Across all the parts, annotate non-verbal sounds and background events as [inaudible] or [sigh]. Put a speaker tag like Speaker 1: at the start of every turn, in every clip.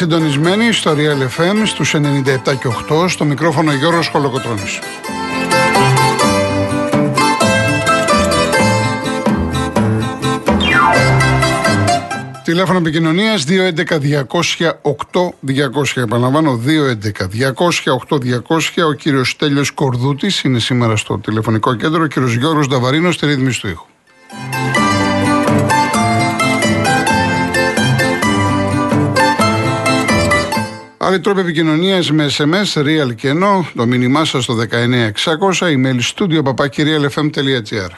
Speaker 1: Είστε συντονισμένοι στο Real FM στους 97 και 8 στο μικρόφωνο Γιώργος Χολοκοτρώνης. Τηλέφωνο επικοινωνίας 211-200-8200. Επαναλαμβάνω, 211-200-8200. Ο κύριος Τέλειο Κορδούτης είναι σήμερα στο τηλεφωνικό κέντρο. Ο κύριος Γιώργος Νταβαρίνος στη ρύθμιση του ήχου. Άλλοι τρόποι επικοινωνία με SMS, real και ενώ, το μήνυμά σας στο 19600, email studio papakirialfm.gr.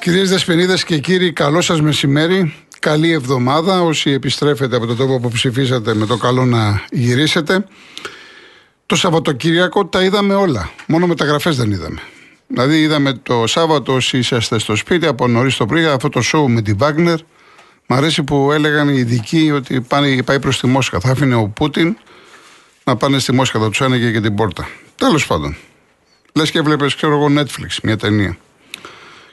Speaker 1: Κυρίες Δεσποινίδε και κύριοι, καλό σας μεσημέρι. Καλή εβδομάδα. Όσοι επιστρέφετε από το τόπο που ψηφίσατε, με το καλό να γυρίσετε. Το Σαββατοκύριακο τα είδαμε όλα. Μόνο μεταγραφές δεν είδαμε. Δηλαδή, είδαμε το Σάββατο όσοι είσαστε στο σπίτι από νωρίς το πρωί αυτό το σοου με τη Βάγνερ. Μ' αρέσει που έλεγαν οι ειδικοί ότι πάνε, πάει προς τη Μόσχα. Θα άφηνε ο Πούτιν να πάνε στη Μόσχα, θα τους άνοιγε και την πόρτα. Τέλος πάντων. Λες και έβλεπε, ξέρω εγώ, Netflix, μια ταινία.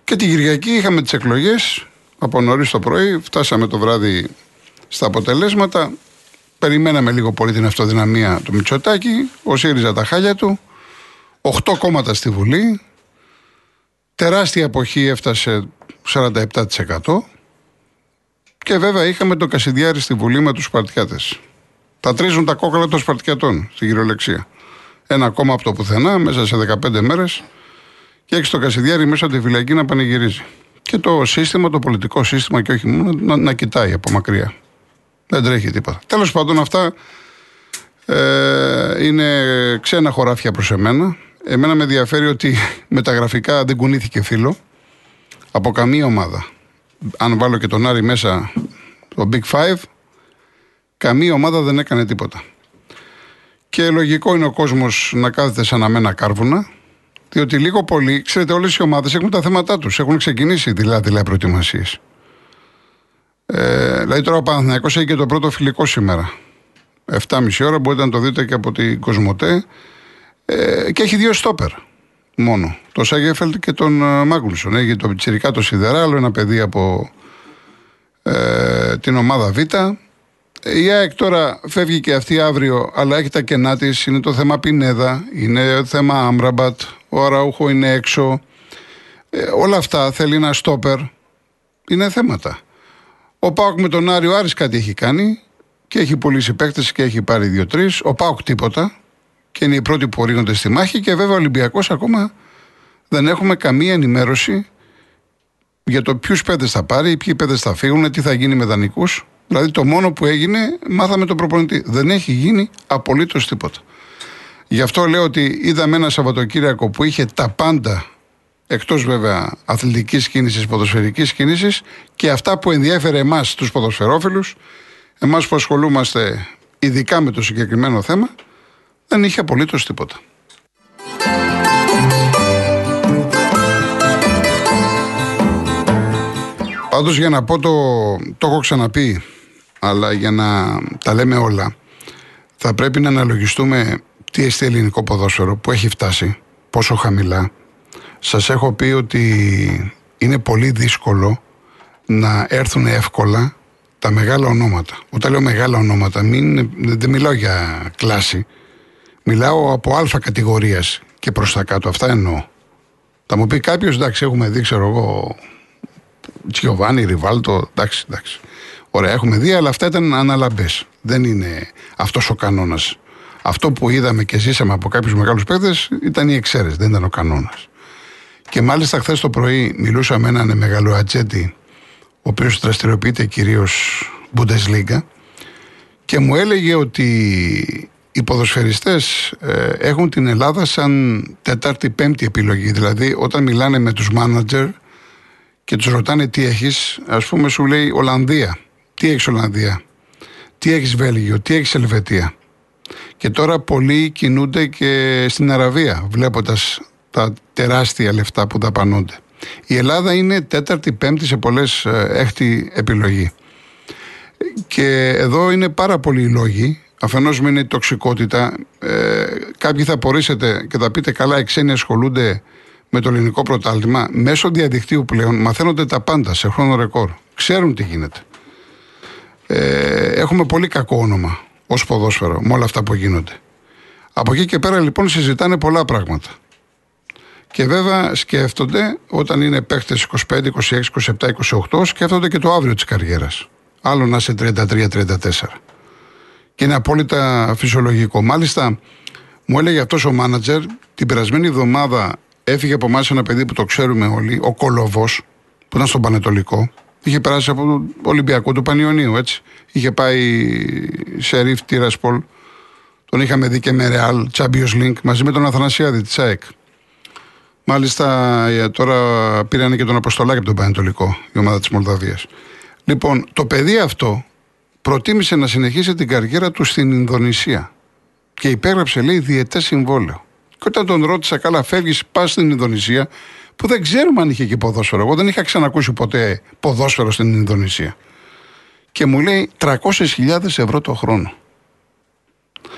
Speaker 1: Και την Κυριακή είχαμε τις εκλογές από νωρίς το πρωί, φτάσαμε το βράδυ στα αποτελέσματα. Περιμέναμε λίγο πολύ την αυτοδυναμία του Μητσοτάκη. Ο ΣΥΡΙΖΑ τα χάλια του. Οχτώ κόμματα στη Βουλή. Τεράστια αποχή έφτασε 47%. Και βέβαια είχαμε το Κασιδιάρη στη Βουλή με τους Σπαρτιάτες. Τα τρίζουν τα κόκκαλα των Σπαρτιατών στην κυριολεξία. Ένα κόμμα από το πουθενά μέσα σε 15 μέρες και έχει το Κασιδιάρη μέσα από τη φυλακή να πανηγυρίζει. Και το σύστημα, το πολιτικό σύστημα και όχι μόνο, να, να κοιτάει από μακριά. Δεν τρέχει τίποτα. Τέλος πάντων, αυτά ε, είναι ξένα χωράφια προς εμένα. Εμένα με ενδιαφέρει ότι [laughs] μεταγραφικά δεν κουνήθηκε φίλο από καμία ομάδα. Αν βάλω και τον Άρη μέσα, το Big Five, καμία ομάδα δεν έκανε τίποτα. Και λογικό είναι ο κόσμος να κάθεται σαν αμένα κάρβουνα διότι λίγο πολύ, ξέρετε, όλες οι ομάδες έχουν τα θέματα τους. Έχουν ξεκινήσει δηλαδή, δηλαδή προετοιμασίες. Ε, δηλαδή τώρα ο Παναθηναϊκός έχει και το πρώτο φιλικό σήμερα. 7,5 ώρα μπορείτε να το δείτε και από την Κοσμοτέ. Ε, και έχει δύο στόπερ μόνο. Το Σάγεφελτ και τον ε, Μάγκλουσον. Έχει το Πιτσυρικά το Σιδερά, άλλο ένα παιδί από ε, την ομάδα Β. Η ΑΕΚ τώρα φεύγει και αυτή αύριο, αλλά έχει τα κενά της. Είναι το θέμα Πινέδα, είναι το θέμα Άμραμπατ, ο Αραούχο είναι έξω. Ε, όλα αυτά θέλει ένα στόπερ. Είναι θέματα. Ο Πάουκ με τον Άριο Άρης κάτι έχει κάνει και έχει πουλήσει παίκτες και έχει πάρει δύο-τρεις. Ο Πάουκ τίποτα και είναι οι πρώτοι που ορίνονται στη μάχη και βέβαια ο Ολυμπιακός ακόμα δεν έχουμε καμία ενημέρωση για το ποιους παίδε θα πάρει, ποιοι παίδε θα φύγουν, τι θα γίνει με δανεικούς. Δηλαδή το μόνο που έγινε, μάθαμε τον προπονητή. Δεν έχει γίνει απολύτως τίποτα. Γι' αυτό λέω ότι είδαμε ένα Σαββατοκύριακο που είχε τα πάντα εκτός βέβαια αθλητικής κίνησης, ποδοσφαιρικής κίνησης και αυτά που ενδιέφερε εμάς τους ποδοσφαιρόφιλους, εμάς που ασχολούμαστε ειδικά με το συγκεκριμένο θέμα, δεν είχε απολύτως τίποτα. Πάντως για να πω το, το έχω ξαναπεί, αλλά για να τα λέμε όλα, θα πρέπει να αναλογιστούμε τι εστί ελληνικό ποδόσφαιρο, που έχει φτάσει, πόσο χαμηλά. Σας έχω πει ότι είναι πολύ δύσκολο να έρθουν εύκολα τα μεγάλα ονόματα. Όταν λέω μεγάλα ονόματα, μην, δεν μιλάω για κλάση. Μιλάω από αλφα κατηγορίας και προς τα κάτω. Αυτά εννοώ. Θα μου πει κάποιος, εντάξει, έχουμε δει, ξέρω εγώ, Τσιοβάνι, Ριβάλτο, εντάξει, εντάξει. Ωραία, έχουμε δει, αλλά αυτά ήταν αναλαμπές. Δεν είναι αυτός ο κανόνας αυτό που είδαμε και ζήσαμε από κάποιους μεγάλους παίκτες ήταν η εξαίρεση, δεν ήταν ο κανόνας. Και μάλιστα χθες το πρωί μιλούσα με έναν μεγάλο ατζέντη, ο οποίος δραστηριοποιείται κυρίως Bundesliga, και μου έλεγε ότι οι ποδοσφαιριστές ε, έχουν την Ελλάδα σαν τετάρτη-πέμπτη επιλογή. Δηλαδή, όταν μιλάνε με τους μάνατζερ και τους ρωτάνε τι έχεις, ας πούμε σου λέει Ολλανδία. Τι έχεις Ολλανδία. Τι έχεις Βέλγιο. Τι έχεις Ελβετία. Και τώρα πολλοί κινούνται και στην Αραβία, βλέποντας τα τεράστια λεφτά που δαπανούνται. Η Ελλάδα είναι τέταρτη, πέμπτη σε πολλές ε, έκτη επιλογή. Και εδώ είναι πάρα πολλοί λόγοι. Αφενός με είναι η τοξικότητα. Ε, κάποιοι θα απορρίσετε και θα πείτε καλά, οι ξένοι ασχολούνται με το ελληνικό πρωτάθλημα. Μέσω διαδικτύου πλέον μαθαίνονται τα πάντα σε χρόνο ρεκόρ. Ξέρουν τι γίνεται. Ε, έχουμε πολύ κακό όνομα ως ποδόσφαιρο με όλα αυτά που γίνονται. Από εκεί και πέρα λοιπόν συζητάνε πολλά πράγματα. Και βέβαια σκέφτονται όταν είναι παίχτες 25, 26, 27, 28, σκέφτονται και το αύριο της καριέρας. Άλλο να είσαι 33-34. Και είναι απόλυτα φυσιολογικό. Μάλιστα, μου έλεγε αυτός ο μάνατζερ την περασμένη εβδομάδα έφυγε από εμά ένα παιδί που το ξέρουμε όλοι, ο Κολοβός, που ήταν στον Πανετολικό. Είχε περάσει από το Ολυμπιακό του Πανιωνίου, έτσι. Είχε πάει σε Ρίφ Τυρασπολ. Τον είχαμε δει και με Ρεάλ, Champions League, μαζί με τον Αθανασιάδη της ΑΕΚ. Μάλιστα ε, τώρα πήραν και τον Αποστολάκη από τον Πανετολικό, η ομάδα της Μολδαβίας. Λοιπόν, το παιδί αυτό προτίμησε να συνεχίσει την καριέρα του στην Ινδονησία και υπέγραψε, λέει, διαιτές συμβόλαιο. Και όταν τον ρώτησα, καλά, φεύγεις, πας στην Ινδονησία, που δεν ξέρουμε αν είχε και ποδόσφαιρο. Εγώ δεν είχα ξανακούσει ποτέ ποδόσφαιρο στην Ινδονησία. Και μου λέει 300.000 ευρώ το χρόνο.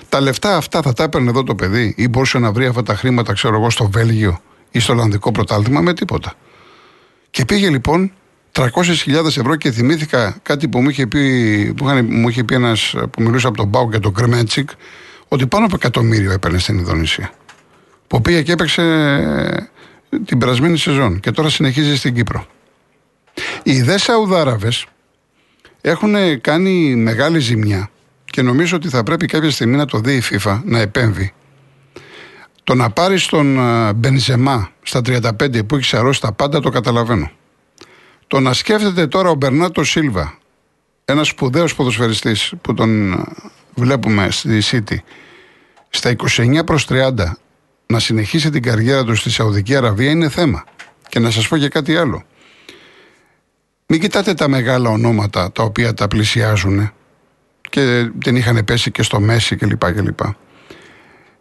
Speaker 1: Τα λεφτά αυτά θα τα έπαιρνε εδώ το παιδί ή μπορούσε να βρει αυτά τα χρήματα, ξέρω εγώ, στο Βέλγιο ή στο Ολλανδικό πρωτάθλημα με τίποτα. Και πήγε λοιπόν 300.000 ευρώ και θυμήθηκα κάτι που μου είχε πει, που μου είχε πει ένας που μιλούσε από τον Μπάου και τον Κρεμέντσικ ότι πάνω από εκατομμύριο έπαιρνε στην Ινδονησία. Που πήγε και έπαιξε ε, την περασμένη σεζόν και τώρα συνεχίζει στην Κύπρο. Οι δε Σαουδάραβες έχουν κάνει μεγάλη ζημιά και νομίζω ότι θα πρέπει κάποια στιγμή να το δει η FIFA να επέμβει το να πάρεις τον ε, Μπενζεμά στα 35 που έχεις σαρώσει τα πάντα το καταλαβαίνω. Το να σκέφτεται τώρα ο Μπερνάτο Σίλβα, ένας σπουδαίος ποδοσφαιριστής που τον ε, βλέπουμε στη City, στα 29 προς 30 να συνεχίσει την καριέρα του στη Σαουδική Αραβία είναι θέμα. Και να σας πω και κάτι άλλο. Μην κοιτάτε τα μεγάλα ονόματα τα οποία τα πλησιάζουν και δεν είχαν πέσει και στο Μέση κλπ.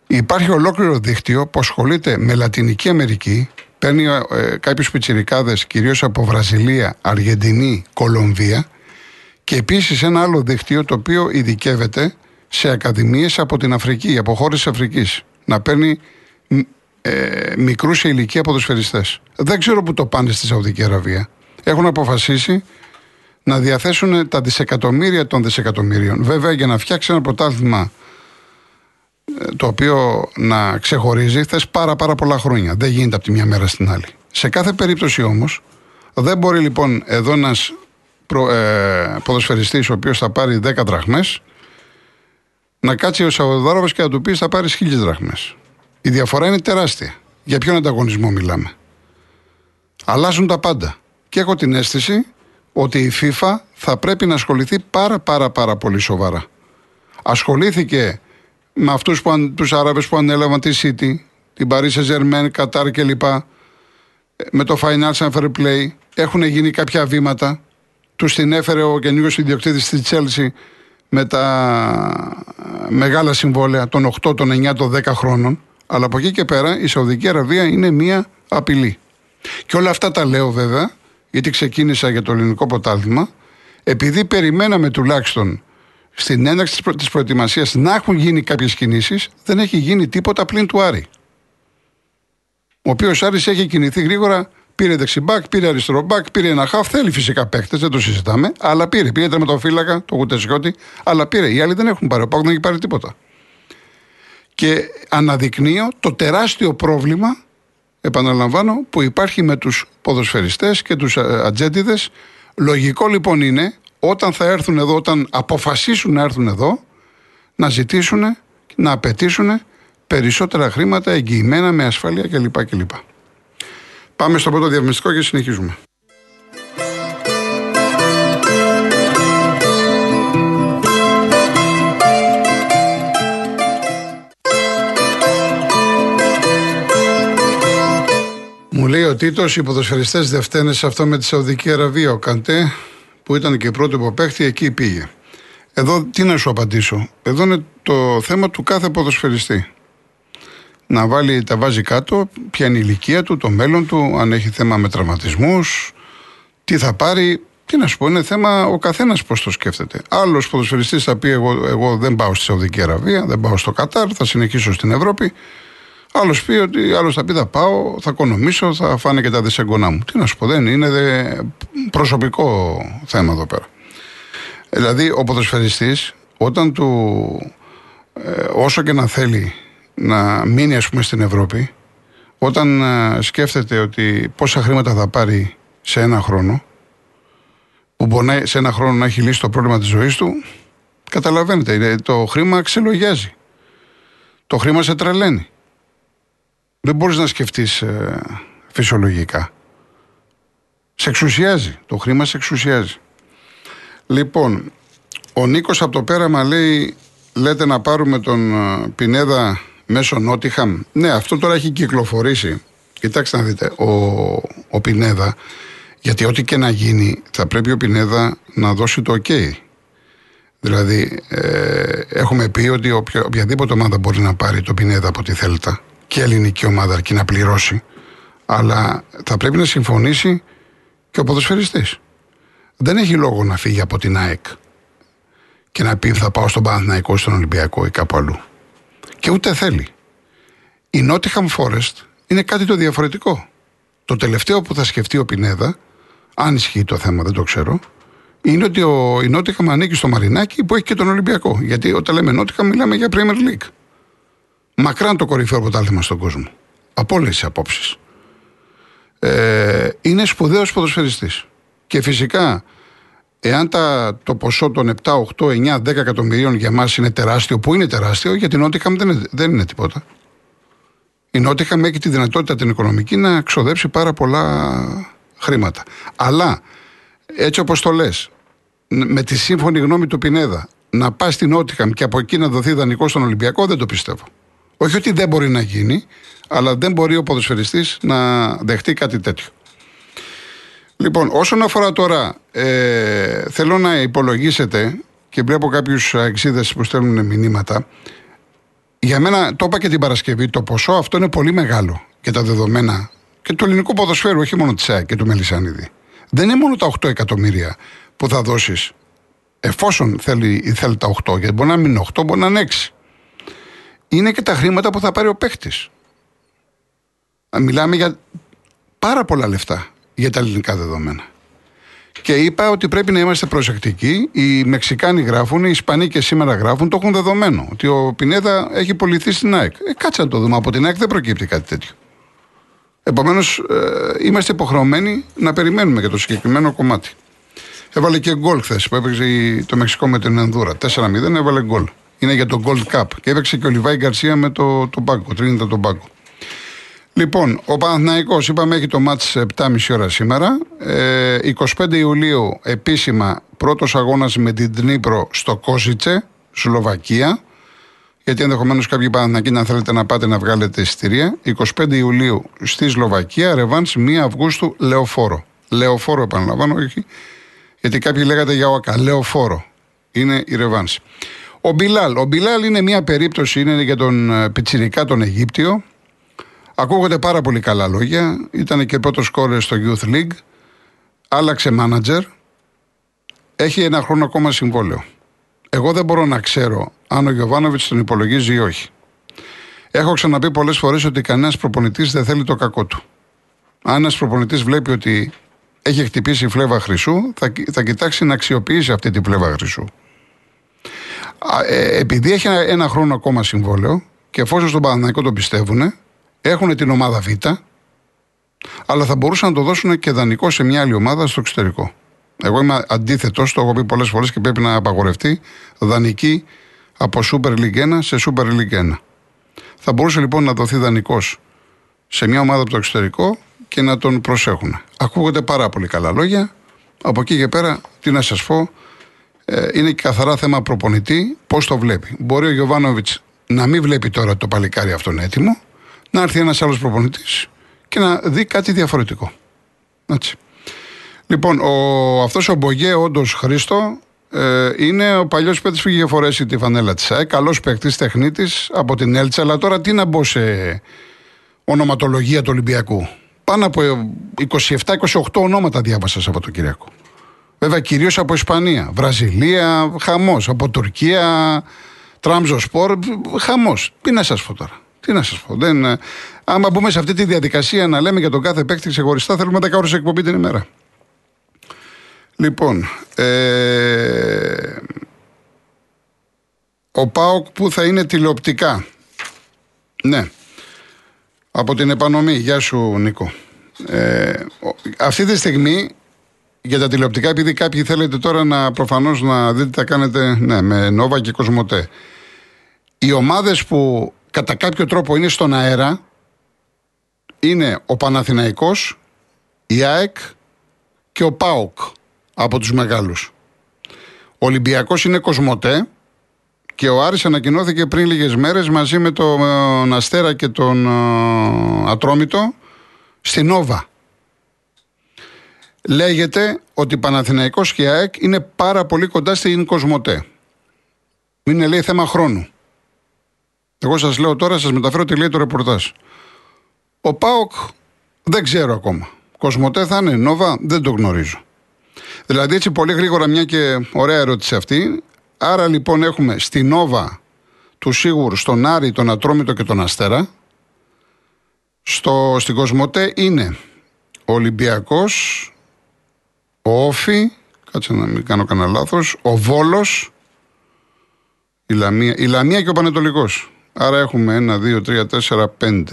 Speaker 1: Υπάρχει ολόκληρο δίκτυο που ασχολείται με Λατινική Αμερική, παίρνει ε, κάποιους πιτσιρικάδες κυρίως από Βραζιλία, Αργεντινή, Κολομβία και επίσης ένα άλλο δίκτυο το οποίο ειδικεύεται σε ακαδημίες από την Αφρική, από χώρες της Αφρικής. Να παίρνει ε, μικρούς σε ηλικία ποδοσφαιριστές. Δεν ξέρω που το πάνε στη Σαουδική Αραβία. Έχουν αποφασίσει να διαθέσουν τα δισεκατομμύρια των δισεκατομμύριων. Βέβαια, για να φτιάξει ένα πρωτάθλημα το οποίο να ξεχωρίζει θες πάρα πάρα πολλά χρόνια. Δεν γίνεται από τη μια μέρα στην άλλη. Σε κάθε περίπτωση όμως δεν μπορεί λοιπόν εδώ ένας προ, ε, ποδοσφαιριστής ο οποίος θα πάρει 10 δραχμές να κάτσει ο Σαββατοδάροβος και να του πει θα πάρεις χίλιες δραχμές. Η διαφορά είναι τεράστια. Για ποιον ανταγωνισμό μιλάμε. Αλλάζουν τα πάντα. Και έχω την αίσθηση ότι η FIFA θα πρέπει να ασχοληθεί πάρα πάρα πάρα πολύ σοβαρά. Ασχολήθηκε με αυτούς τους Άραβες που ανέλαβαν τη City, την Paris Saint-Germain, Qatar κλπ. Με το Financial Fair Play έχουν γίνει κάποια βήματα. Τους την έφερε ο καινούριο ιδιοκτήτης της Chelsea με τα μεγάλα συμβόλαια των 8, των 9, των 10 χρόνων. Αλλά από εκεί και πέρα η Σαουδική Αραβία είναι μία απειλή. Και όλα αυτά τα λέω βέβαια, γιατί ξεκίνησα για το ελληνικό πρωτάθλημα, επειδή περιμέναμε τουλάχιστον στην έναρξη της προετοιμασίας να έχουν γίνει κάποιες κινήσεις, δεν έχει γίνει τίποτα πλην του Άρη. Ο οποίος Άρης έχει κινηθεί γρήγορα, πήρε δεξιμπάκ, πήρε αριστερομπάκ, πήρε ένα χαφ. Θέλει φυσικά παίχτε, δεν το συζητάμε, αλλά πήρε. Πήρε με τον φύλακα, το Γουτεσιώτη, αλλά πήρε. Οι άλλοι δεν έχουν πάρει. Ο Πάκ δεν έχει πάρει τίποτα. Και αναδεικνύω το τεράστιο πρόβλημα, επαναλαμβάνω, που υπάρχει με τους ποδοσφαιριστές και τους ε, ατζέντιδες. Λογικό λοιπόν είναι όταν θα έρθουν εδώ, όταν αποφασίσουν να έρθουν εδώ, να ζητήσουν, να απαιτήσουν περισσότερα χρήματα εγγυημένα με ασφάλεια κλπ. κλπ. Πάμε στο πρώτο διαφημιστικό και συνεχίζουμε. Μου λέει ο Τίτος, οι ποδοσφαιριστές δεν φταίνε σε αυτό με τη Σαουδική Αραβία. Ο Καντέ που ήταν και πρώτο παίχτη, εκεί πήγε. Εδώ τι να σου απαντήσω; Εδώ είναι το θέμα του κάθε ποδοσφαιριστή. Να βάλει, τα βάζει κάτω, ποια είναι η ηλικία του, το μέλλον του, αν έχει θέμα με τραυματισμούς, τι θα πάρει. Τι να σου πω, είναι θέμα ο καθένας πώς το σκέφτεται. Άλλος ποδοσφαιριστής θα πει: εγώ, εγώ δεν πάω στη Σαουδική Αραβία, δεν πάω στο Κατάρ, θα συνεχίσω στην Ευρώπη. Άλλος πει ότι άλλος θα πει: Θα πάω, θα οικονομήσω, θα φάνε και τα δισεγκονά μου. Τι να σου πω, δεν είναι δε προσωπικό θέμα εδώ πέρα. Δηλαδή, ο ποδοσφαιριστής, όταν του. Ε, όσο και να θέλει να μείνει, ας πούμε, στην Ευρώπη, όταν ε, σκέφτεται ότι πόσα χρήματα θα πάρει σε ένα χρόνο, που μπορεί σε ένα χρόνο να έχει λύσει το πρόβλημα της ζωής του, καταλαβαίνετε, το χρήμα ξελογιάζει. Το χρήμα σε τρελαίνει. Δεν μπορείς να σκεφτείς ε, φυσιολογικά. Σε εξουσιάζει. Το χρήμα σε εξουσιάζει. Λοιπόν, ο Νίκος από το πέραμα λέει, λέτε να πάρουμε τον ε, Πινέδα μέσω Νότιχαμ. Ναι, αυτό τώρα έχει κυκλοφορήσει. Κοιτάξτε να δείτε, ο, ο Πινέδα, γιατί ό,τι και να γίνει, θα πρέπει ο Πινέδα να δώσει το OK. Δηλαδή, ε, έχουμε πει ότι οποια, οποιαδήποτε ομάδα μπορεί να πάρει το Πινέδα από τη Θέλτα και ελληνική ομάδα αρκεί να πληρώσει, αλλά θα πρέπει να συμφωνήσει και ο ποδοσφαιριστής. Δεν έχει λόγο να φύγει από την ΑΕΚ και να πει θα πάω στον Παναθηναϊκό, στον Ολυμπιακό ή κάπου αλλού και ούτε θέλει. Η Nottingham Forest είναι κάτι το διαφορετικό. Το τελευταίο που θα σκεφτεί ο Πινέδα, αν ισχύει το θέμα, δεν το ξέρω, είναι ότι ο, η Nottingham ανήκει στο Μαρινάκι που έχει και τον Ολυμπιακό. Γιατί όταν λέμε Nottingham μιλάμε για Premier League. Μακράν το κορυφαίο πρωτάθλημα στον κόσμο. Από όλες τις απόψεις. Ε, είναι σπουδαίος ποδοσφαιριστής. Και φυσικά Εάν τα, το ποσό των 7, 8, 9, 10 εκατομμυρίων για μας είναι τεράστιο, που είναι τεράστιο, για την Νότιχαμ δεν, είναι, δεν είναι τίποτα. Η Νότιχαμ έχει τη δυνατότητα την οικονομική να ξοδέψει πάρα πολλά χρήματα. Αλλά έτσι όπως το λες, με τη σύμφωνη γνώμη του Πινέδα, να πας στην Νότιχαμ και από εκεί να δοθεί δανεικό στον Ολυμπιακό, δεν το πιστεύω. Όχι ότι δεν μπορεί να γίνει, αλλά δεν μπορεί ο ποδοσφαιριστής να δεχτεί κάτι τέτοιο. Λοιπόν, όσον αφορά τώρα, ε, θέλω να υπολογίσετε και βλέπω κάποιους εξίδε που στέλνουν μηνύματα. Για μένα, το είπα και την Παρασκευή, το ποσό αυτό είναι πολύ μεγάλο και τα δεδομένα και του ελληνικού ποδοσφαίρου, όχι μόνο της ΑΕ και του Μελισανίδη. Δεν είναι μόνο τα 8 εκατομμύρια που θα δώσεις εφόσον θέλει, θέλει τα 8, γιατί μπορεί να μην είναι 8, μπορεί να είναι 6. Είναι και τα χρήματα που θα πάρει ο παίχτης. Μιλάμε για πάρα πολλά λεφτά για τα ελληνικά δεδομένα. Και είπα ότι πρέπει να είμαστε προσεκτικοί. Οι Μεξικάνοι γράφουν, οι Ισπανοί και σήμερα γράφουν, το έχουν δεδομένο. Ότι ο Πινέδα έχει πολιθεί στην ΑΕΚ. Ε, κάτσε να το δούμε. Από την ΑΕΚ δεν προκύπτει κάτι τέτοιο. Επομένως, ε, είμαστε υποχρεωμένοι να περιμένουμε για το συγκεκριμένο κομμάτι. Έβαλε και γκολ χθες που έπαιξε το Μεξικό με την Ενδούρα. 4-0 έβαλε γκολ. Είναι για το Gold Cup. Και έπαιξε και ο Λιβάη Γκαρσία με το, το Μπάγκο, Τρίνιτα τον Μπάγκο. Λοιπόν, ο Παναθηναϊκός είπαμε έχει το μάτς 7.30 ώρα σήμερα. Ε, 25 Ιουλίου επίσημα πρώτος αγώνας με την Τνίπρο στο Κόσιτσε, Σλοβακία. Γιατί ενδεχομένως κάποιοι Παναθηναϊκοί να θέλετε να πάτε να βγάλετε εισιτήρια. 25 Ιουλίου στη Σλοβακία, ρεβάνς 1 Αυγούστου Λεωφόρο. Λεωφόρο επαναλαμβάνω, όχι. Γιατί κάποιοι λέγατε για ΟΑΚΑ. Λεωφόρο. Είναι η ρεβάνς. Ο Μπιλάλ. Ο Μπιλάλ είναι μια περίπτωση, είναι για τον ε, Πιτσιρικά τον Αιγύπτιο. Ακούγονται πάρα πολύ καλά λόγια. Ήταν και πρώτος κόρε στο Youth League. Άλλαξε manager. Έχει ένα χρόνο ακόμα συμβόλαιο. Εγώ δεν μπορώ να ξέρω αν ο Γιωβάνοβιτς τον υπολογίζει ή όχι. Έχω ξαναπεί πολλές φορές ότι κανένας προπονητής δεν θέλει το κακό του. Αν ένας προπονητής βλέπει ότι έχει χτυπήσει φλέβα χρυσού, θα, θα κοιτάξει να αξιοποιήσει αυτή τη φλέβα χρυσού. Ε, επειδή έχει ένα, ένα χρόνο ακόμα συμβόλαιο και εφόσον στον Παναναναϊκό τον πιστεύουν, έχουν την ομάδα Β, αλλά θα μπορούσαν να το δώσουν και δανεικό σε μια άλλη ομάδα στο εξωτερικό. Εγώ είμαι αντίθετος, το έχω πει πολλές φορές και πρέπει να απαγορευτεί δανεική από Super League 1 σε Super League 1. Θα μπορούσε λοιπόν να δοθεί δανεικός σε μια ομάδα από το εξωτερικό και να τον προσέχουν. Ακούγονται πάρα πολύ καλά λόγια. Από εκεί και πέρα, τι να σας πω, ε, είναι και καθαρά θέμα προπονητή, πώς το βλέπει. Μπορεί ο Γιωβάνοβιτς να μην βλέπει τώρα το παλικάρι αυτόν έτοιμο, να έρθει ένας άλλος προπονητής και να δει κάτι διαφορετικό. Έτσι. Λοιπόν, ο, αυτός ο Μπογέ, όντως Χρήστο, ε, είναι ο παλιός παίκτης που είχε φορέσει τη φανέλα της ΑΕ. Καλός παίκτης, τεχνίτης από την Έλτσα. Αλλά τώρα τι να μπω σε ονοματολογία του Ολυμπιακού. Πάνω από 27-28 ονόματα διάβασα Σαββατοκύριακο. Βέβαια κυρίως από Ισπανία, Βραζιλία, χαμός. Από Τουρκία, Τραμζο Σπορ, χαμός. Τι να σας πω τώρα. Τι να σας πω. Δεν, ε, άμα μπούμε σε αυτή τη διαδικασία να λέμε για τον κάθε παίκτη ξεχωριστά, θέλουμε 10 ώρες εκπομπή την ημέρα. Λοιπόν, ε, ο ΠΑΟΚ που θα είναι τηλεοπτικά. Ναι. Από την επανομή. Γεια σου Νίκο. Ε, αυτή τη στιγμή για τα τηλεοπτικά, επειδή κάποιοι θέλετε τώρα να προφανώς να δείτε τα κάνετε ναι, με Νόβα και Κοσμοτέ. Οι ομάδες που κατά κάποιο τρόπο είναι στον αέρα είναι ο Παναθηναϊκός, η ΑΕΚ και ο ΠΑΟΚ από τους μεγάλους. Ο Ολυμπιακός είναι Κοσμοτέ και ο Άρης ανακοινώθηκε πριν λίγες μέρες μαζί με τον Αστέρα και τον ε, Ατρόμητο στην Νόβα. Λέγεται ότι Παναθηναϊκός και ΑΕΚ είναι πάρα πολύ κοντά στην Κοσμοτέ. Είναι λέει θέμα χρόνου. Εγώ σας λέω τώρα, σας μεταφέρω τι λέει το ρεπορτάζ. Ο ΠΑΟΚ δεν ξέρω ακόμα. Κοσμοτέ θα είναι, Νόβα δεν το γνωρίζω. Δηλαδή έτσι πολύ γρήγορα μια και ωραία ερώτηση αυτή. Άρα λοιπόν έχουμε στη Νόβα του Σίγουρ, στον Άρη, τον Ατρόμητο και τον Αστέρα. Στο, στην Κοσμοτέ είναι ο Ολυμπιακός, ο Όφη, κάτσε να μην κάνω κανένα λάθος, ο Βόλος, η Λαμία, η Λαμία και ο Πανετολικός. Άρα έχουμε 1, 2, 3, 4, 5,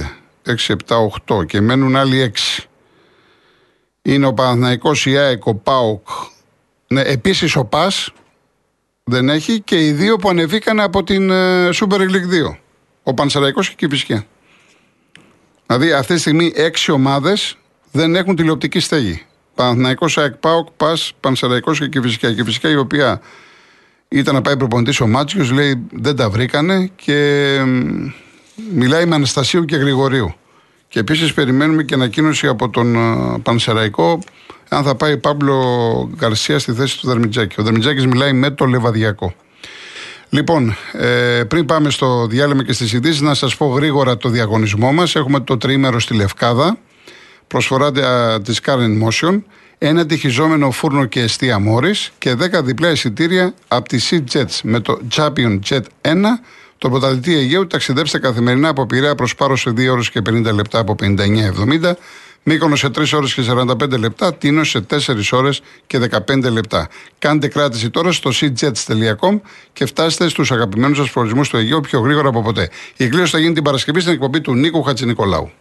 Speaker 1: 6, 7, 8 και μένουν άλλοι 6. Είναι ο Παναθηναϊκός, η ΑΕΚ, ο ΠΑΟΚ. Ναι, επίσης ο ΠΑΣ δεν έχει και οι δύο που ανεβήκαν από την ε, Super League 2. Ο Πανσεραϊκός και η Κηφισιά. Δηλαδή αυτή τη στιγμή έξι ομάδες δεν έχουν τηλεοπτική στέγη. Παναθηναϊκός, ΑΕΚ, ΠΑΟΚ, ΠΑΣ, Πανσεραϊκός και Κηφισιά. Η Κηφισιά η οποία ήταν να πάει προπονητής ο Μάτσιος, λέει δεν τα βρήκανε και μιλάει με Αναστασίου και Γρηγορίου. Και επίσης περιμένουμε και ανακοίνωση από τον uh, Πανσεραϊκό αν θα πάει Παύλο Γκαρσία στη θέση του Δερμιτζάκη. Ο Δερμιτζάκης μιλάει με το Λεβαδιακό. Λοιπόν, ε, πριν πάμε στο διάλειμμα και στις ειδήσεις, να σας πω γρήγορα το διαγωνισμό μας. Έχουμε το τρίμερο στη Λευκάδα. Προσφορά της Current Motion ένα τυχιζόμενο φούρνο και εστία Μόρι και 10 διπλά εισιτήρια από τη Sea Jets με το Champion Jet 1. Το πρωταθλητή Αιγαίου ταξιδέψτε καθημερινά από Πειραιά προς Πάρο σε 2 ώρες και 50 λεπτά από 59-70. Μήκονο σε 3 ώρες και 45 λεπτά, Τίνο σε 4 ώρες και 15 λεπτά. Κάντε κράτηση τώρα στο seatjets.com και φτάστε στους αγαπημένους σας προορισμούς του Αιγαίου πιο γρήγορα από ποτέ. Η κλήρωση θα γίνει την Παρασκευή στην εκπομπή του Νίκου Χατζηνικολάου.